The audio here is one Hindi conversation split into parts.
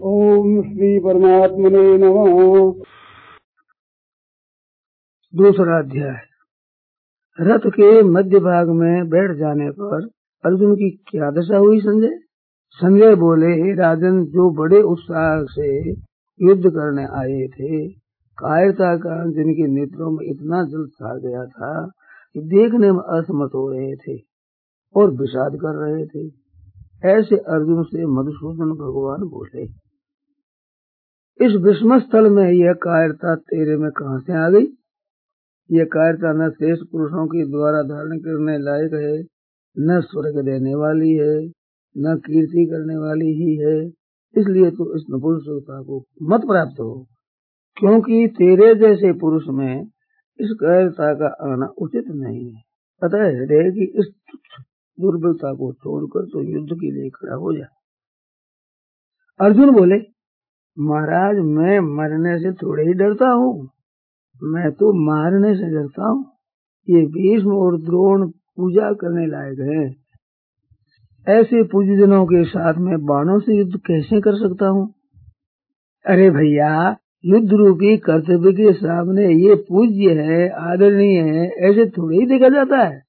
ओम श्री परमात्मने नमः। दूसरा अध्याय। रथ के मध्य भाग में बैठ जाने पर अर्जुन की क्या दशा हुई संजय? संजय बोले, राजन, जो बड़े उत्साह से युद्ध करने आए थे, कायरता का जिनके नेत्रों में इतना जल छा गया था कि देखने में असमत हो रहे थे और विषाद कर रहे थे। ऐसे अर्जुन से मधुसूदन भगवान बोले इस विषम स्थल में यह कायरता तेरे में कहा से आ गई? ये कायरता न श्रेष्ठ पुरुषों के द्वारा धारण करने लायक है, न स्वर्ग देने वाली है, न कीर्ति करने वाली ही है। इसलिए तो इस नपुंसकता को मत प्राप्त हो, क्योंकि तेरे जैसे पुरुष में इस कायरता का आना उचित नहीं है। है हृदय की इस दुर्बलता को छोड़कर तो युद्ध के लिए खड़ा हो जा। अर्जुन बोले महाराज, मैं मरने से थोड़े ही डरता हूँ। मैं तो मारने से डरता हूँ। ये भीष्म और द्रोण पूजा करने लायक हैं। ऐसे पूजनों के साथ में बाणों से युद्ध कैसे कर सकता हूँ? अरे भैया, युद्ध रूपी कर्तव्य के सामने ये पूज्य है, आदरणीय है, ऐसे थोड़े ही देखा जाता है।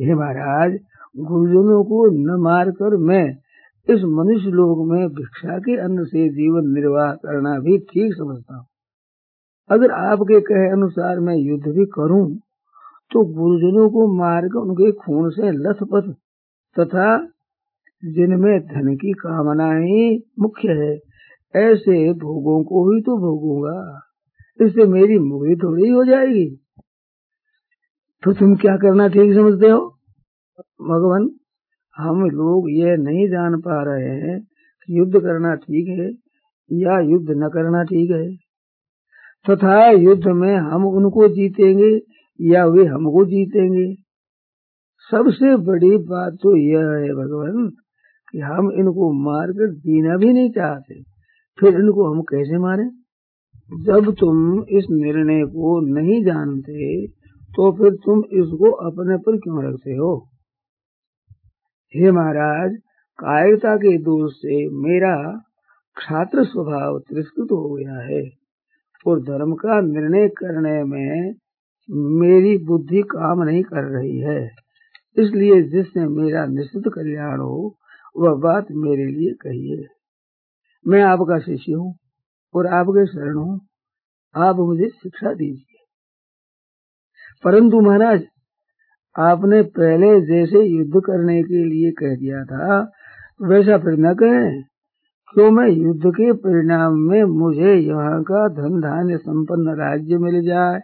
हे महाराज, गुरुजनों को न मारकर मैं इस मनुष्य लोक में भिक्षा के अन्न से जीवन निर्वाह करना भी ठीक समझता हूँ। अगर आपके कहे अनुसार मैं युद्ध भी करूँ तो गुरुजनों को मारकर उनके खून से लथपथ तथा जिनमें धन की कामना ही मुख्य है, ऐसे भोगों को ही तो भोगूँगा। इससे मेरी मुक्ति थोड़ी हो जाएगी। तो तुम क्या करना ठीक समझते हो? भगवान? हम लोग ये नहीं जान पा रहे हैं कि युद्ध करना ठीक है या युद्ध न करना ठीक है। तथा युद्ध में हम उनको जीतेंगे या वे हमको जीतेंगे। सबसे बड़ी बात तो यह है भगवान कि हम इनको मारकर जीना भी नहीं चाहते, फिर इनको हम कैसे मारें? जब तुम इस निर्णय को नहीं जानते तो फिर तुम इसको अपने पर क्यों रखते हो? हे महाराज, कायरता के दोष से मेरा छात्र स्वभाव तिरस्कृत हो गया है। और धर्म का निर्णय करने में मेरी बुद्धि काम नहीं कर रही है। इसलिए जिससे मेरा निश्चित कल्याण हो, वह बात मेरे लिए कहिए। मैं आपका शिष्य हूँ और आपके शरण हूँ। आप मुझे शिक्षा दीजिए। परंतु महाराज आपने पहले जैसे युद्ध करने के लिए कह दिया था, वैसा फिर न कहें। क्यों मैं युद्ध के परिणाम में मुझे यहाँ का धन धान्य संपन्न राज्य मिल जाए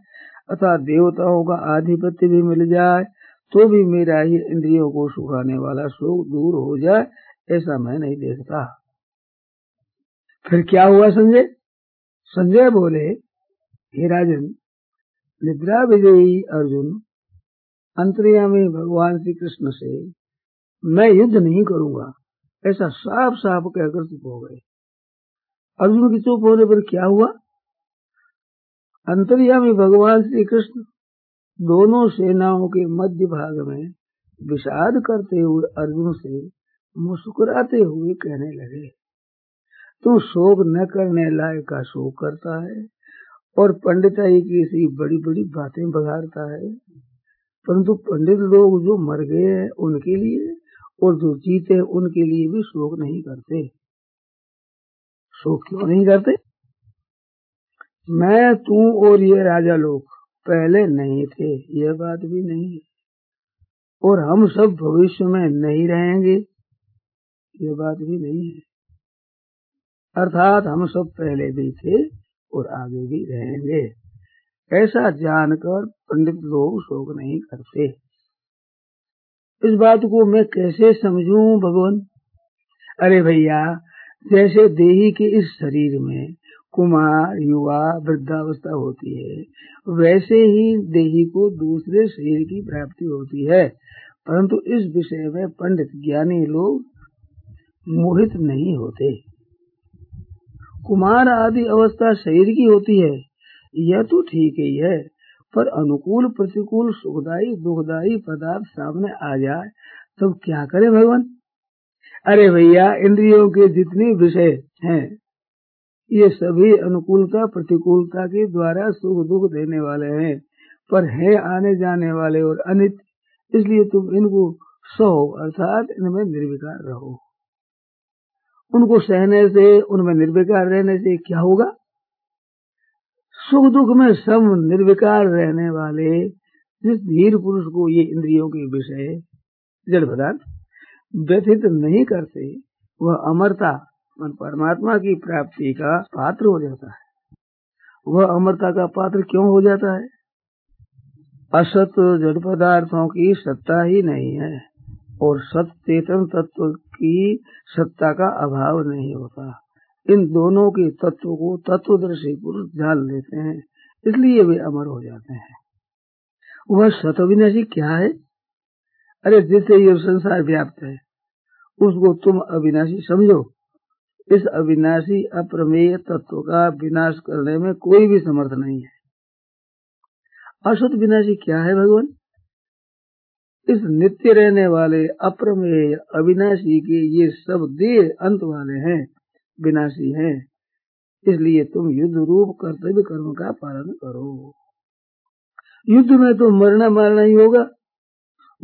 अथवा देवताओं का आधिपत्य भी मिल जाए तो भी मेरा ये इंद्रियों को सुखाने वाला शोक दूर हो जाए, ऐसा मैं नहीं देखता फिर क्या हुआ संजय? संजय बोले, हे राजन, निद्रा विजयी अर्जुन अंतर्यामी भगवान श्री कृष्ण से, मैं युद्ध नहीं करूँगा। ऐसा साफ़ साफ़ कहकर चुप हो गए। अर्जुन की चुप होने पर क्या हुआ? अंतर्यामी भगवान श्री कृष्ण दोनों सेनाओं के मध्य भाग में विषाद करते हुए अर्जुन से मुस्कुराते हुए कहने लगे, तू शोक न करने लायक का शोक करता है और पंडिताई की ऐसी बड़ी बड़ी बातें बघारता है। परंतु पंडित लोग जो मर गए हैं उनके लिए और जो जीते उनके लिए भी शोक नहीं करते। शोक क्यों नहीं करते? मैं, तू और ये राजा लोग पहले नहीं थे, यह बात भी नहीं है। और हम सब भविष्य में नहीं रहेंगे ये बात भी नहीं है। अर्थात हम सब पहले भी थे और आगे भी रहेंगे। ऐसा जानकर पंडित लोग शोक नहीं करते। इस बात को मैं कैसे समझूं भगवान? अरे भैया, जैसे देही के इस शरीर में कुमार, युवा, वृद्धावस्था होती है, वैसे ही देही को दूसरे शरीर की प्राप्ति होती है। परंतु इस विषय में पंडित ज्ञानी लोग मोहित नहीं होते। कुमार आदि अवस्था शरीर की होती है। यह तो ठीक ही है, पर अनुकूल, प्रतिकूल, सुखदायी, दुखदायी पदार्थ सामने आ जाए, तब क्या करे भगवान? अरे भैया, इंद्रियों के जितने विषय हैं, ये सभी अनुकूलता, प्रतिकूलता के द्वारा सुख दुख देने वाले हैं, पर है आने जाने वाले और अनित, इसलिए तुम इनको सो अर्थात इनमें निर्विकार रहो। उनको सहने से, उनमें निर्विकार रहने से क्या होगा? सुख दुख में सम निर्विकार रहने वाले जिस धीर पुरुष को ये इंद्रियों के विषय जड़ पदार्थ व्यथित नहीं करते, वह अमरता, मन परमात्मा की प्राप्ति का पात्र हो जाता है। वह अमरता का पात्र क्यों हो जाता है? असत जड़ पदार्थों की सत्ता ही नहीं है और सत चेतन तत्व की सत्ता का अभाव नहीं होता। इन दोनों के तत्व को तत्वदर्शी पुरुष जान लेते हैं, इसलिए वे अमर हो जाते हैं। वह सत अविनाशी क्या है? अरे, जिससे ये संसार व्याप्त है, उसको तुम अविनाशी समझो। इस अविनाशी अप्रमेय तत्व का विनाश करने में कोई भी समर्थ नहीं है। असत विनाशी क्या है भगवान? इस नित्य रहने वाले अप्रमेय अविनाशी के ये सब देह अंत वाले हैं। विनाशी हैं। इसलिए तुम युद्ध रूप कर्तव्य कर्म का पालन करो। युद्ध में तो मरना मारना ही होगा।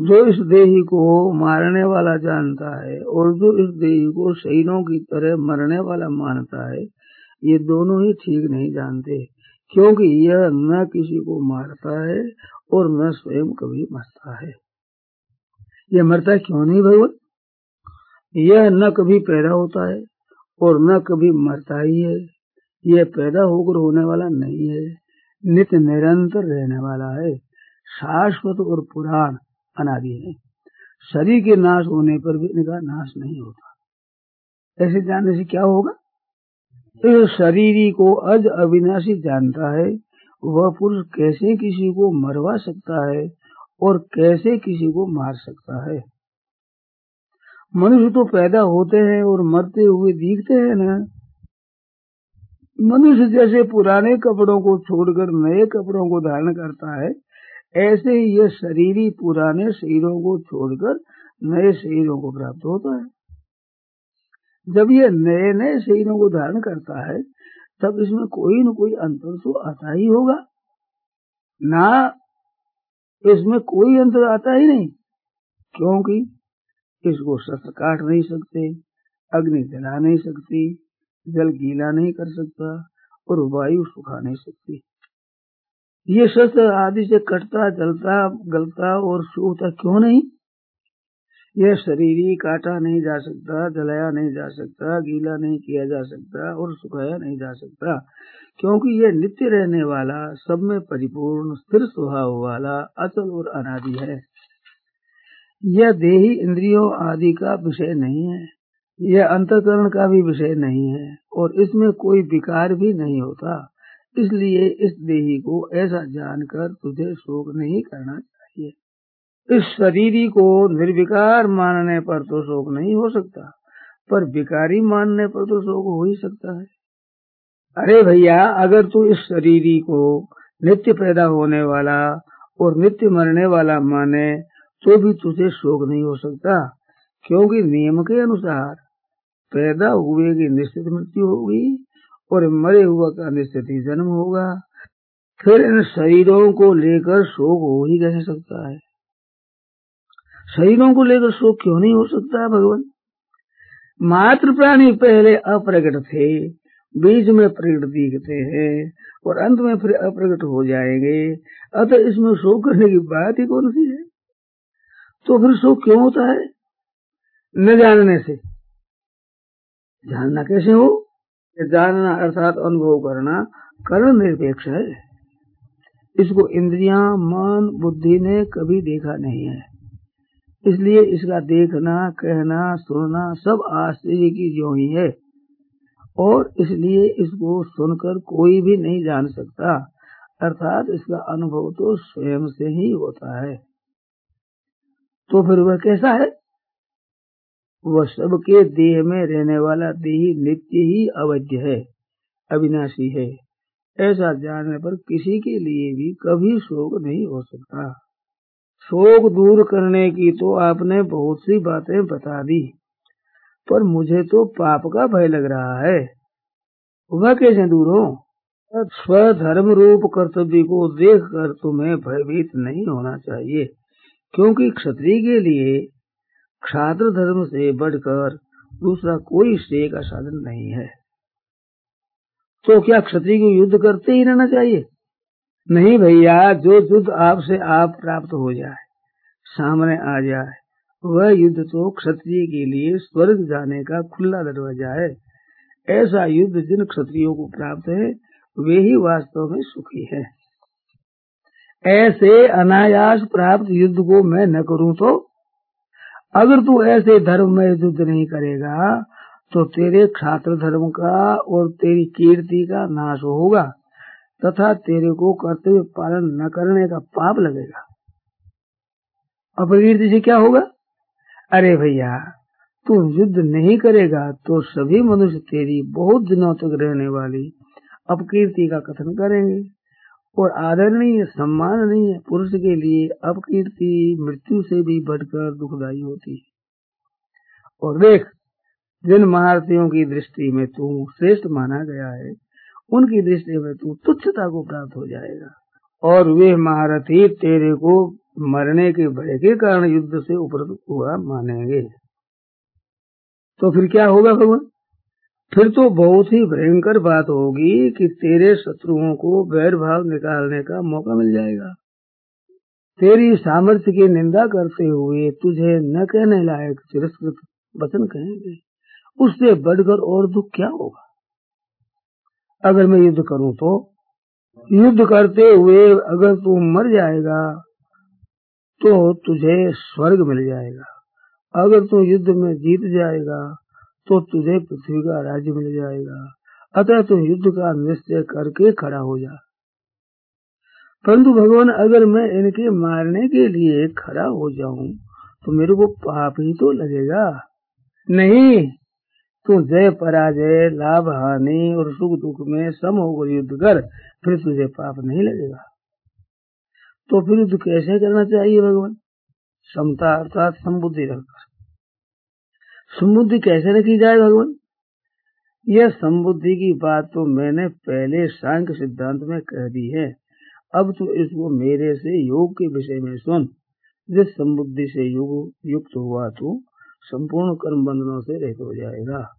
जो इस देही को मारने वाला जानता है और जो इस देही को शहीदों की तरह मरने वाला मानता है, ये दोनों ही ठीक नहीं जानते, क्योंकि यह न किसी को मारता है और न स्वयं कभी मरता है। यह मरता क्यों नहीं, भगवान? यह न कभी पैदा होता है। और न कभी मरता ही है। यह पैदा होकर होने वाला नहीं है। नित्य निरंतर रहने वाला है। शाश्वत और पुराण अनादि है। शरीर के नाश होने पर भी इनका नाश नहीं होता। ऐसे जानने से क्या होगा? इस शरीर को अज अविनाशी जानता है। वह पुरुष कैसे किसी को मरवा सकता है और कैसे किसी को मार सकता है? मनुष्य तो पैदा होते हैं और मरते हुए दिखते हैं ना। मनुष्य जैसे पुराने कपड़ों को छोड़कर नए कपड़ों को धारण करता है, ऐसे ही यह शरीरी पुराने शरीरों को छोड़कर नए शरीरों को प्राप्त होता है। जब यह नए नए शरीरों को धारण करता है, तब इसमें कोई न कोई अंतर तो आता ही होगा। ना इसमें कोई अंतर आता ही नहीं, क्योंकि इसको शस्त्र काट नहीं सकते, अग्नि जला नहीं सकती, जल गीला नहीं कर सकता और वायु सुखा नहीं सकती। ये शस्त्र आदि से कटता, जलता, गलता और सूखता क्यों नहीं? यह शरीर ही काटा नहीं जा सकता, जलाया नहीं जा सकता, गीला नहीं किया जा सकता और सुखाया नहीं जा सकता, क्योंकि यह नित्य रहने वाला, सब में परिपूर्ण, स्थिर स्वभाव वाला अचल और अनादि है। यह देही इंद्रियों आदि का विषय नहीं है। यह अंतकरण का भी विषय नहीं है और इसमें कोई विकार भी नहीं होता। इसलिए इस देही को ऐसा जानकर तुझे शोक नहीं करना चाहिए। इस शरीरी को निर्विकार मानने पर तो शोक नहीं हो सकता, पर विकारी मानने पर तो शोक हो ही सकता है। अरे भैया, अगर तू इस शरीरी को नित्य पैदा होने वाला और नित्य मरने वाला माने तो भी तुझे शोक नहीं हो सकता, क्योंकि नियम के अनुसार पैदा हुए की निश्चित मृत्यु होगी और मरे हुआ का निश्चित ही जन्म होगा। फिर इन शरीरों को लेकर शोक हो ही कैसे सकता है? शरीरों को लेकर शोक क्यों नहीं हो सकता है भगवान? मात्र प्राणी पहले अप्रकट थे, बीच में प्रकट दिखते हैं और अंत में फिर अप्रगट हो जाएँगे। अतः इसमें शोक करने की बात ही कौन सी है? तो फिर शोक क्यों होता है? न जानने से। जानना कैसे हो? जानना अर्थात अनुभव करना कर्ण निरपेक्ष है। इसको इंद्रियाँ, मन, बुद्धि ने कभी देखा नहीं है। इसलिए इसका देखना, कहना, सुनना सब आश्चर्य की जो ही है। और इसलिए इसको सुनकर कोई भी नहीं जान सकता। अर्थात इसका अनुभव तो स्वयं से ही होता है। तो फिर वह कैसा है? वह सबके देह में रहने वाला देही नित्य ही अवध्य है, अविनाशी है। ऐसा जानने पर किसी के लिए भी कभी शोक नहीं हो सकता। शोक दूर करने की तो आपने बहुत सी बातें बता दी, पर मुझे तो पाप का भय लग रहा है। वह कैसे दूर हो? स्वधर्म रूप कर्तव्य को देख कर तुम्हें भयभीत नहीं होना चाहिए। क्योंकि क्षत्रिय के लिए क्षात्र धर्म से बढ़कर दूसरा कोई श्रेय का साधन नहीं है। तो क्या क्षत्रिय को युद्ध करते ही रहना चाहिए? नहीं भैया, जो युद्ध आपसे आप प्राप्त हो जाए, सामने आ जाए, वह युद्ध तो क्षत्रिय के लिए स्वर्ग जाने का खुला दरवाज़ा है। ऐसा युद्ध जिन क्षत्रियो को प्राप्त है, वे ही वास्तव में सुखी है। ऐसे अनायास प्राप्त युद्ध को मैं न करूँ तो। अगर तू ऐसे धर्म में युद्ध नहीं करेगा तो तेरे छात्र धर्म का और तेरी कीर्ति का नाश होगा, तथा तेरे को कर्तव्य पालन न करने का पाप लगेगा। अपकीर्ति से क्या होगा? अरे भैया, तू युद्ध नहीं करेगा तो सभी मनुष्य तेरी बहुत दिनों तक रहने वाली अपकीर्ति का कथन करेंगे। और आदरणीय सम्माननीय पुरुष के लिए अपकीर्ति मृत्यु से भी बढ़कर दुखदायी होती है। और देख, जिन महारथियों की दृष्टि में तू श्रेष्ठ माना गया है, उनकी दृष्टि में तू तुच्छता को प्राप्त हो जाएगा। और वे महारथी तेरे को मरने के भय के कारण युद्ध से उपरत हुआ मानेंगे। तो फिर क्या होगा भगवान? फिर तो बहुत ही भयंकर बात होगी कि तेरे शत्रुओं को बैर भाव निकालने का मौका मिल जाएगा। तेरी सामर्थ्य की निंदा करते हुए तुझे न कहने लायक तिरस्कृत वचन कहेंगे। उससे बढ़कर और दुख क्या होगा? अगर मैं युद्ध करूँ तो? युद्ध करते हुए अगर तू मर जाएगा तो तुझे स्वर्ग मिल जाएगा। अगर तू युद्ध में जीत जाएगा तो तुझे पृथ्वी का राज्य मिल जाएगा। अतः तू युद्ध का निश्चय करके खड़ा हो जा। परंतु भगवान, अगर मैं इनके मारने के लिए खड़ा हो जाऊँ तो मेरे को पाप ही तो लगेगा। नहीं, तू जय पराजय, लाभ हानि और सुख दुख में सम होकर युद्ध कर, फिर तुझे पाप नहीं लगेगा। तो फिर युद्ध कैसे करना चाहिए भगवान? समता अर्थात संबुद्धि रखकर समुद्धि कैसे रखी जाए भगवान? यह समुद्धि की बात तो मैंने पहले सांख्य सिद्धांत में कह दी है। अब तो इसको मेरे से योग के विषय में सुन। जिस समुद्धि से योग युक्त हुआ तो संपूर्ण कर्म बंधनों से रहित हो जाएगा।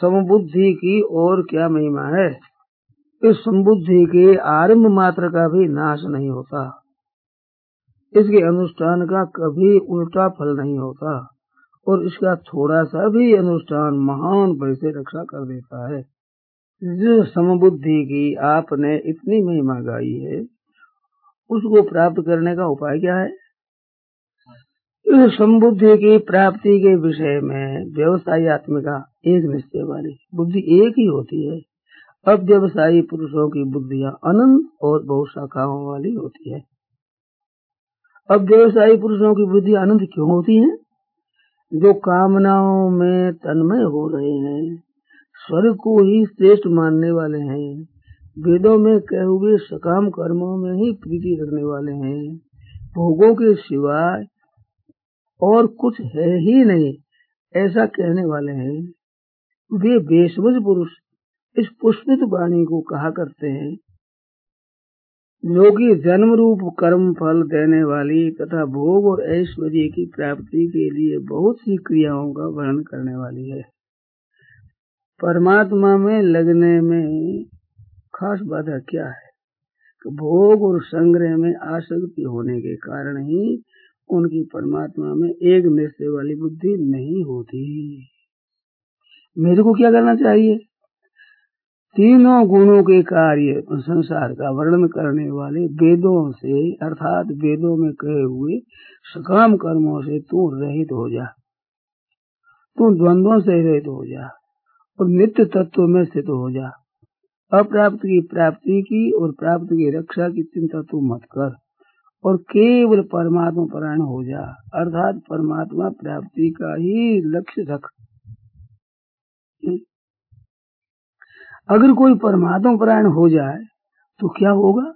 समुद्धि की और क्या महिमा है? इस समुद्धि के आरंभ मात्र का भी नाश नहीं होता। इसके अनुष्ठान का कभी उल्टा फल नहीं होता। और इसका थोड़ा सा भी अनुष्ठान महान बल से रक्षा कर देता है। जो समबुद्धि की आपने इतनी महिमा गाई है, उसको प्राप्त करने का उपाय क्या है? इस समबुद्धि की प्राप्ति के विषय में व्यवसायी आत्मिका एक निश्चय वाली बुद्धि एक ही होती है। अब व्यवसायी पुरुषों की बुद्धियाँ अनंत और बहुत शाखाओं वाली होती है। अब व्यवसायी पुरुषों की बुद्धि अनंत क्यों होती है? जो कामनाओं में तन्मय हो रहे हैं, स्वर्ग को ही श्रेष्ठ मानने वाले हैं, वेदों में कहे हुए सकाम कर्मों में ही प्रीति रखने वाले हैं, भोगों के सिवाय और कुछ है ही नहीं, ऐसा कहने वाले हैं। वे बेसमझ पुरुष इस पुष्पित वाणी को कहा करते हैं कि जन्म रूप कर्म फल देने वाली तथा भोग और ऐश्वर्य की प्राप्ति के लिए बहुत सी क्रियाओं का वर्णन करने वाली है। परमात्मा में लगने में खास बाधा क्या है? कि भोग और संग्रह में आसक्ति होने के कारण ही उनकी परमात्मा में एक निश्चय वाली बुद्धि नहीं होती। मेरे को क्या करना चाहिए? तीनों गुणों के कार्य संसार का वर्णन करने वाले वेदों से, अर्थात वेदों में कहे हुए सकाम कर्मों से तू रहित हो जा। तू द्वंद्वों से रहित हो जा और नित्य तत्व में स्थित हो जा। अप्राप्त की प्राप्ति की और प्राप्त की रक्षा की चिंता तू मत कर और केवल परमात्मा परायण हो जा। अर्थात परमात्मा प्राप्ति का ही लक्ष्य रख। अगर कोई परमात्मा परायण हो जाए तो क्या होगा?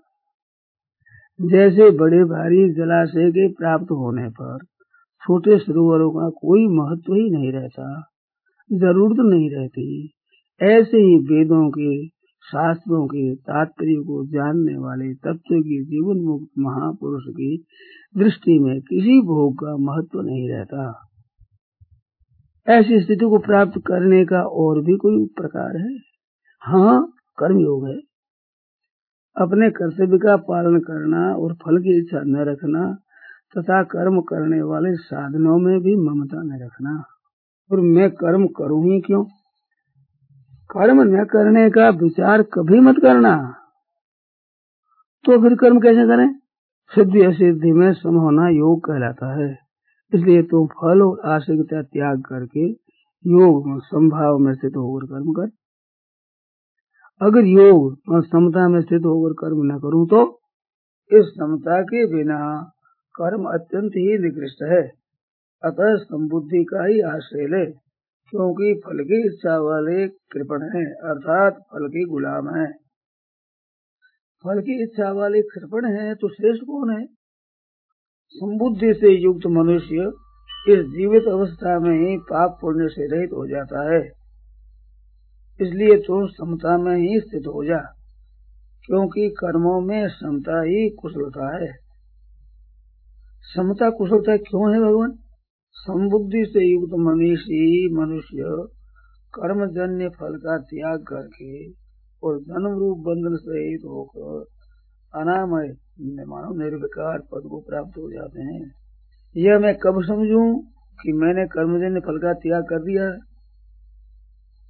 जैसे बड़े भारी जलाशय के प्राप्त होने पर छोटे सरोवरों का कोई महत्व ही नहीं रहता, ज़रूरत नहीं रहती। ऐसे ही वेदों के, शास्त्रों के तात्पर्य को जानने वाले तत्व की जीवन मुक्त महापुरुष की दृष्टि में किसी भोग का महत्व नहीं रहता। ऐसी स्थिति को प्राप्त करने का और भी कोई प्रकार है? हाँ कर्म योग है। अपने कर्तव्य का पालन करना और फल की इच्छा न रखना तथा कर्म करने वाले साधनों में भी ममता न रखना। और मैं कर्म करूँ ही क्यों? कर्म न करने का विचार कभी मत करना। तो फिर कर्म कैसे करें? सिद्धि असिद्धि में सम होना योग कहलाता है। इसलिए तुम तो फल और आशयता त्याग करके योग संभाव में स्थित होकर कर्म कर। अगर योग और समता में स्थित होकर कर्म न करूँ तो इस समता के बिना कर्म अत्यंत ही निकृष्ट है। अतः संबुद्धि का ही आश्रय ले, क्योंकि फल की इच्छा वाले कृपण है, अर्थात फल के गुलाम है। फल की इच्छा वाले कृपण है तो श्रेष्ठ कौन है? संबुद्धि से युक्त मनुष्य इस जीवित अवस्था में ही पाप पुण्य से रहित हो जाता है। इसलिए तुम समता में ही स्थित हो जा, क्योंकि कर्मों में समता ही कुशलता है। समता कुशलता क्यों है भगवान? संबुद्धि से युक्त मनीषी मनुष्य कर्मजन्य फल का त्याग करके और जन्म रूप बंधन सहित होकर अनामय मानो निर्विकार पद को प्राप्त हो जाते हैं। यह मैं कब समझूं कि मैंने कर्मजन्य फल का त्याग कर दिया?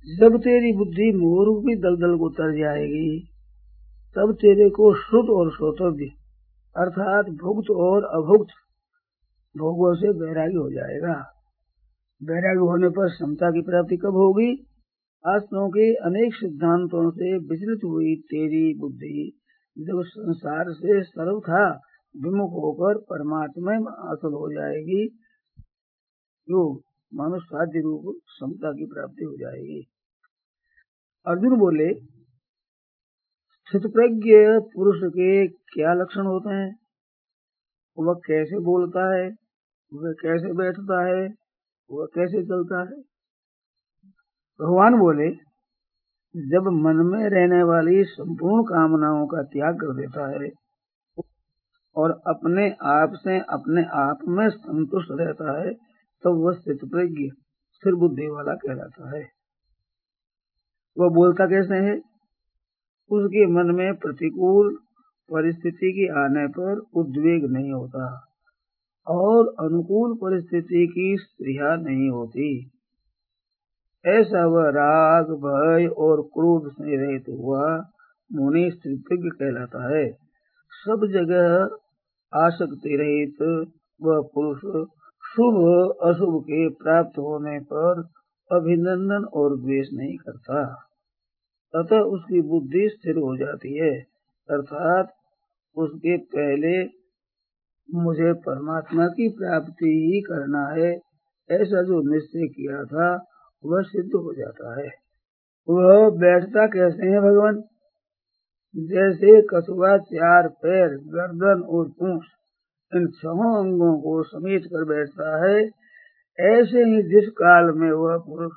जब तेरी बुद्धि मोहरूपी दलदल को तर जाएगी, तब तेरे को श्रुत और श्रोतव्य, अर्थात भुक्त और अभुक्त, भोगों से वैराग्य हो जाएगा। वैराग्य होने पर समता की प्राप्ति कब होगी? शास्त्रों के अनेक सिद्धांतों से विचलित हुई तेरी बुद्धि जब संसार से सर्वथा विमुख होकर परमात्मा में हासिल हो जाएगी जो मानो साध्य रूप समता की प्राप्ति हो जाएगी। अर्जुन बोले स्थित प्रज्ञ पुरुष के क्या लक्षण होते हैं? वह कैसे बोलता है? वह कैसे बैठता है? वह कैसे चलता है? भगवान बोले, जब मन में रहने वाली संपूर्ण कामनाओं का त्याग कर देता है और अपने आप से अपने आप में संतुष्ट रहता है, तब तो वह स्थित प्रज्ञ स्थिर बुद्धि वाला कहलाता है। वह बोलता कैसे है? उसके मन में प्रतिकूल परिस्थिति के आने पर उद्वेग नहीं होता और अनुकूल परिस्थिति की स्त्रिया नहीं होती। ऐसा वह राग, भय और क्रोध से रहित हुआ मुनि स्त्रिज्ञ कहलाता है। सब जगह आसक्ति रहित वह पुरुष शुभ, अशुभ के प्राप्त होने पर अभिनंदन और द्वेष नहीं करता। अतः उसकी बुद्धि स्थिर हो जाती है। अर्थात उसके पहले मुझे परमात्मा की प्राप्ति ही करना है, ऐसा जो निश्चय किया था, वह सिद्ध हो जाता है। वह बैठता कैसे है भगवान? जैसे कछुआ, चार पैर, गर्दन और पूछ, इन छहों अंगों को समेट कर बैठता है, ऐसे ही जिस काल में वह पुरुष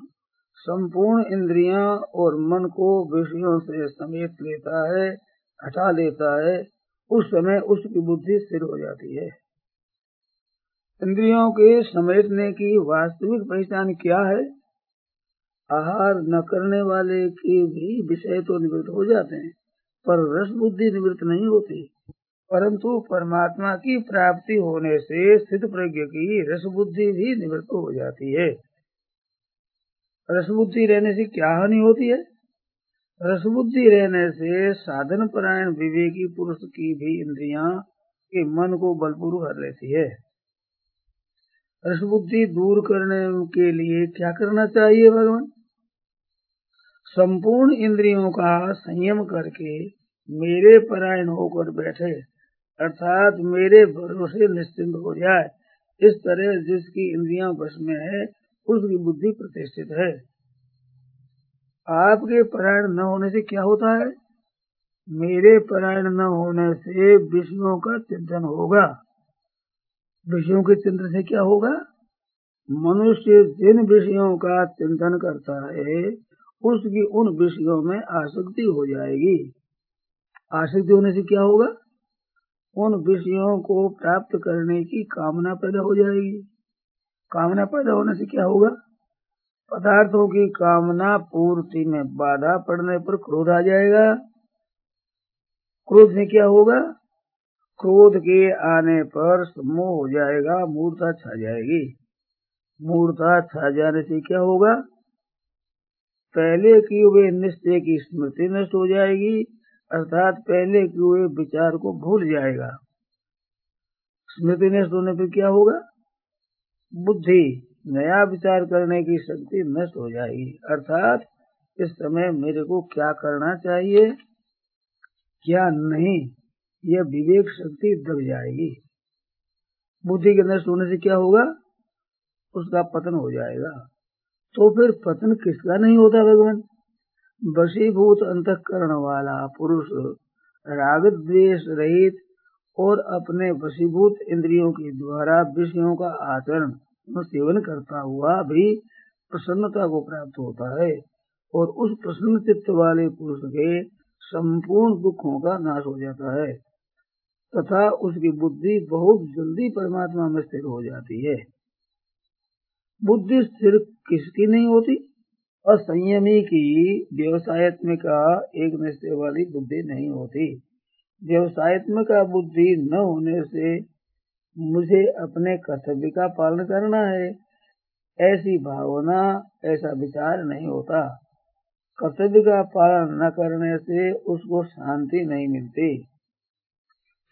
संपूर्ण इंद्रियाँ और मन को विषयों से समेट लेता है, हटा लेता है, उस समय उसकी बुद्धि स्थिर हो जाती है। इंद्रियों के समेटने की वास्तविक पहचान क्या है? आहार न करने वाले के भी विषय तो निवृत्त हो जाते हैं, पर रस बुद्धि निवृत्त नहीं होती। परंतु परमात्मा की प्राप्ति होने से स्थित प्रज्ञ की रस बुद्धि भी निवृत्त हो जाती है। रसबुद्धि रहने से क्या हानि होती है? रसबुद्धि रहने से साधन परायण विवेकी पुरुष की भी इंद्रियाँ के मन को बलपूर्व कर लेती है। रसबुद्धि दूर करने के लिए क्या करना चाहिए भगवान? संपूर्ण इंद्रियों का संयम करके मेरे परायण होकर बैठे, अर्थात मेरे भरोसे निश्चिंत हो जाए। इस तरह जिसकी इंद्रियाँ बस में है उसकी बुद्धि प्रतिष्ठित है। आपके परायण न होने से क्या होता है? मेरे परायण न होने से विषयों का चिंतन होगा। विषयों के चिंतन से क्या होगा? मनुष्य जिन विषयों का चिंतन करता है, उसकी उन विषयों में आसक्ति हो जाएगी। आसक्ति होने से क्या होगा? उन विषयों को प्राप्त करने की कामना पैदा हो जाएगी। कामना पैदा होने से क्या होगा? पदार्थों की कामना पूर्ति में बाधा पड़ने पर क्रोध आ जाएगा। क्रोध में क्या होगा? क्रोध के आने पर समूह हो जाएगा, मूर्ता छा जाएगी। मूर्ता छा जाने से क्या होगा? पहले की हुए निश्चय की स्मृति नष्ट हो जाएगी, अर्थात पहले के हुए विचार को भूल जाएगा। स्मृति नष्ट होने पर क्या होगा? बुद्धि नया विचार करने की शक्ति नष्ट हो जाएगी। अर्थात इस समय मेरे को क्या करना चाहिए, क्या नहीं, यह विवेक शक्ति दब जाएगी। बुद्धि के नष्ट होने से क्या होगा? उसका पतन हो जाएगा। तो फिर पतन किसका नहीं होता भगवान? वशीभूत अंतकरण वाला पुरुष राग द्वेष रहित और अपने वशीभूत इंद्रियों के द्वारा विषयों का आचरण सेवन करता हुआ भी प्रसन्नता को प्राप्त होता है और उस प्रसन्न चित्त वाले पुरुष के संपूर्ण दुखों का नाश हो जाता है तथा उसकी बुद्धि बहुत जल्दी परमात्मा में स्थिर हो जाती है। बुद्धि स्थिर किसकी नहीं होती? असंयमी की, व्यवसायत्मिका एक निश्चय वाली बुद्धि नहीं होती। व्यवसायत्मिका बुद्धि न होने से मुझे अपने कर्तव्य का पालन करना है। ऐसी भावना, ऐसा विचार नहीं होता। कर्तव्य का पालन न करने से उसको शांति नहीं मिलती।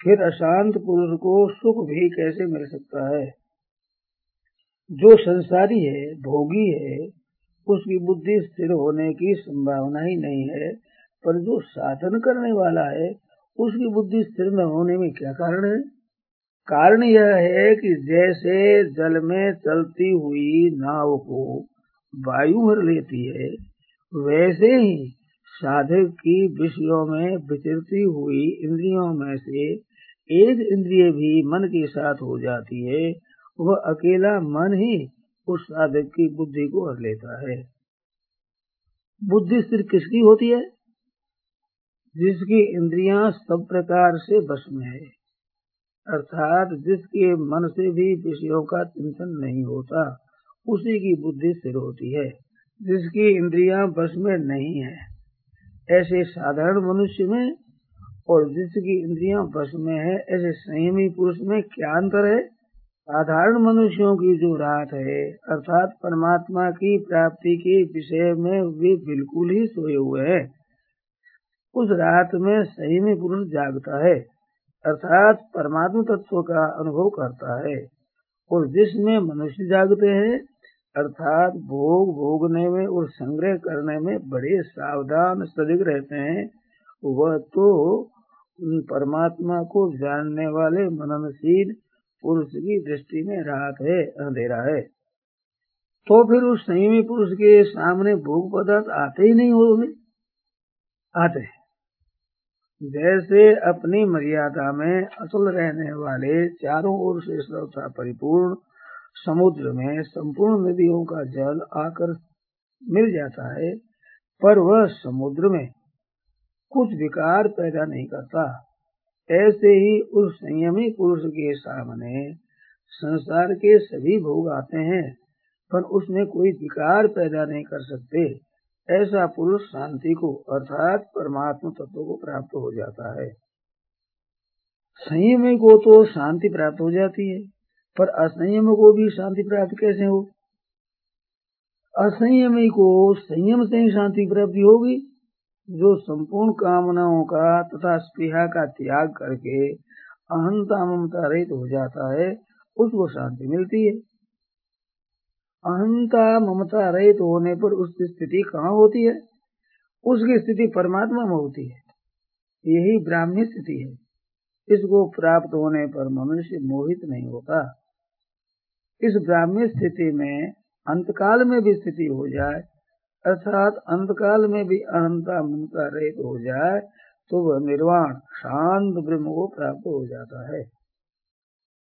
फिर अशांत पुरुष को सुख भी कैसे मिल सकता है? जो संसारी है, भोगी है, उसकी बुद्धि स्थिर होने की संभावना ही नहीं है, पर जो साधन करने वाला है उसकी बुद्धि स्थिर न होने में क्या कारण है? कारण यह है कि जैसे जल में चलती हुई नाव को वायु भर लेती है, वैसे ही साधक की विषयों में विचरती हुई इंद्रियों में से एक इंद्रिय भी मन के साथ हो जाती है, वह अकेला मन ही उस साधक की बुद्धि को हर लेता है। बुद्धि स्थिर किसकी होती है? जिसकी इंद्रियाँ सब प्रकार से बस में है। अर्थात जिसके मन से भी विषयों का चिंतन नहीं होता, उसी की बुद्धि स्थिर होती है। जिसकी इंद्रियाँ बस में नहीं है। ऐसे साधारण मनुष्य में और जिसकी इंद्रियाँ बस में है, ऐसे संयमी पुरुष में क्या अंतर है? साधारण मनुष्यों की जो रात है, अर्थात परमात्मा की प्राप्ति के विषय में वे बिल्कुल ही सोए हुए हैं। उस रात में सही में पुरुष जागता है, अर्थात परमात्मा तत्व का अनुभव करता है। और जिसमें मनुष्य जागते हैं, अर्थात भोग भोगने में और संग्रह करने में बड़े सावधान सदिग रहते हैं, वह तो परमात्मा को जानने वाले मननशील पुरुष की दृष्टि में रात है, अंधेरा है। तो फिर उस संयमी पुरुष के सामने भोग पदार्थ आते ही नहीं होंगे? आते जैसे अपनी मर्यादा में असल रहने वाले चारों ओर से श्रद्धा परिपूर्ण, समुद्र में संपूर्ण नदियों का जल आकर मिल जाता है, पर वह समुद्र में कुछ विकार पैदा नहीं करता। ऐसे ही उस संयमी पुरुष के सामने संसार के सभी भोग आते हैं, पर उसमें कोई विकार पैदा नहीं कर सकते। ऐसा पुरुष शांति को अर्थात परमात्मा तत्व को प्राप्त हो जाता है। संयमी को तो शांति प्राप्त हो जाती है, पर असंयम को भी शांति प्राप्त कैसे हो? असंयमी को संयम से ही शांति प्राप्ति होगी, जो संपूर्ण कामनाओं का तथा स्पृहा का त्याग करके अहंता ममता रहित हो जाता है, उसको शांति मिलती है। अहंता ममता रहित होने पर उसकी स्थिति कहाँ होती है? उसकी स्थिति परमात्मा में होती है। यही ब्राह्मी स्थिति है। इसको प्राप्त होने पर मनुष्य मोहित नहीं होता। इस ब्राह्मी स्थिति में अंतकाल में भी स्थिति हो जाए, अर्थात अंतकाल में भी अहंता ममता रहित हो जाए तो वह निर्वाण, शांत ब्रह्म को प्राप्त हो जाता है।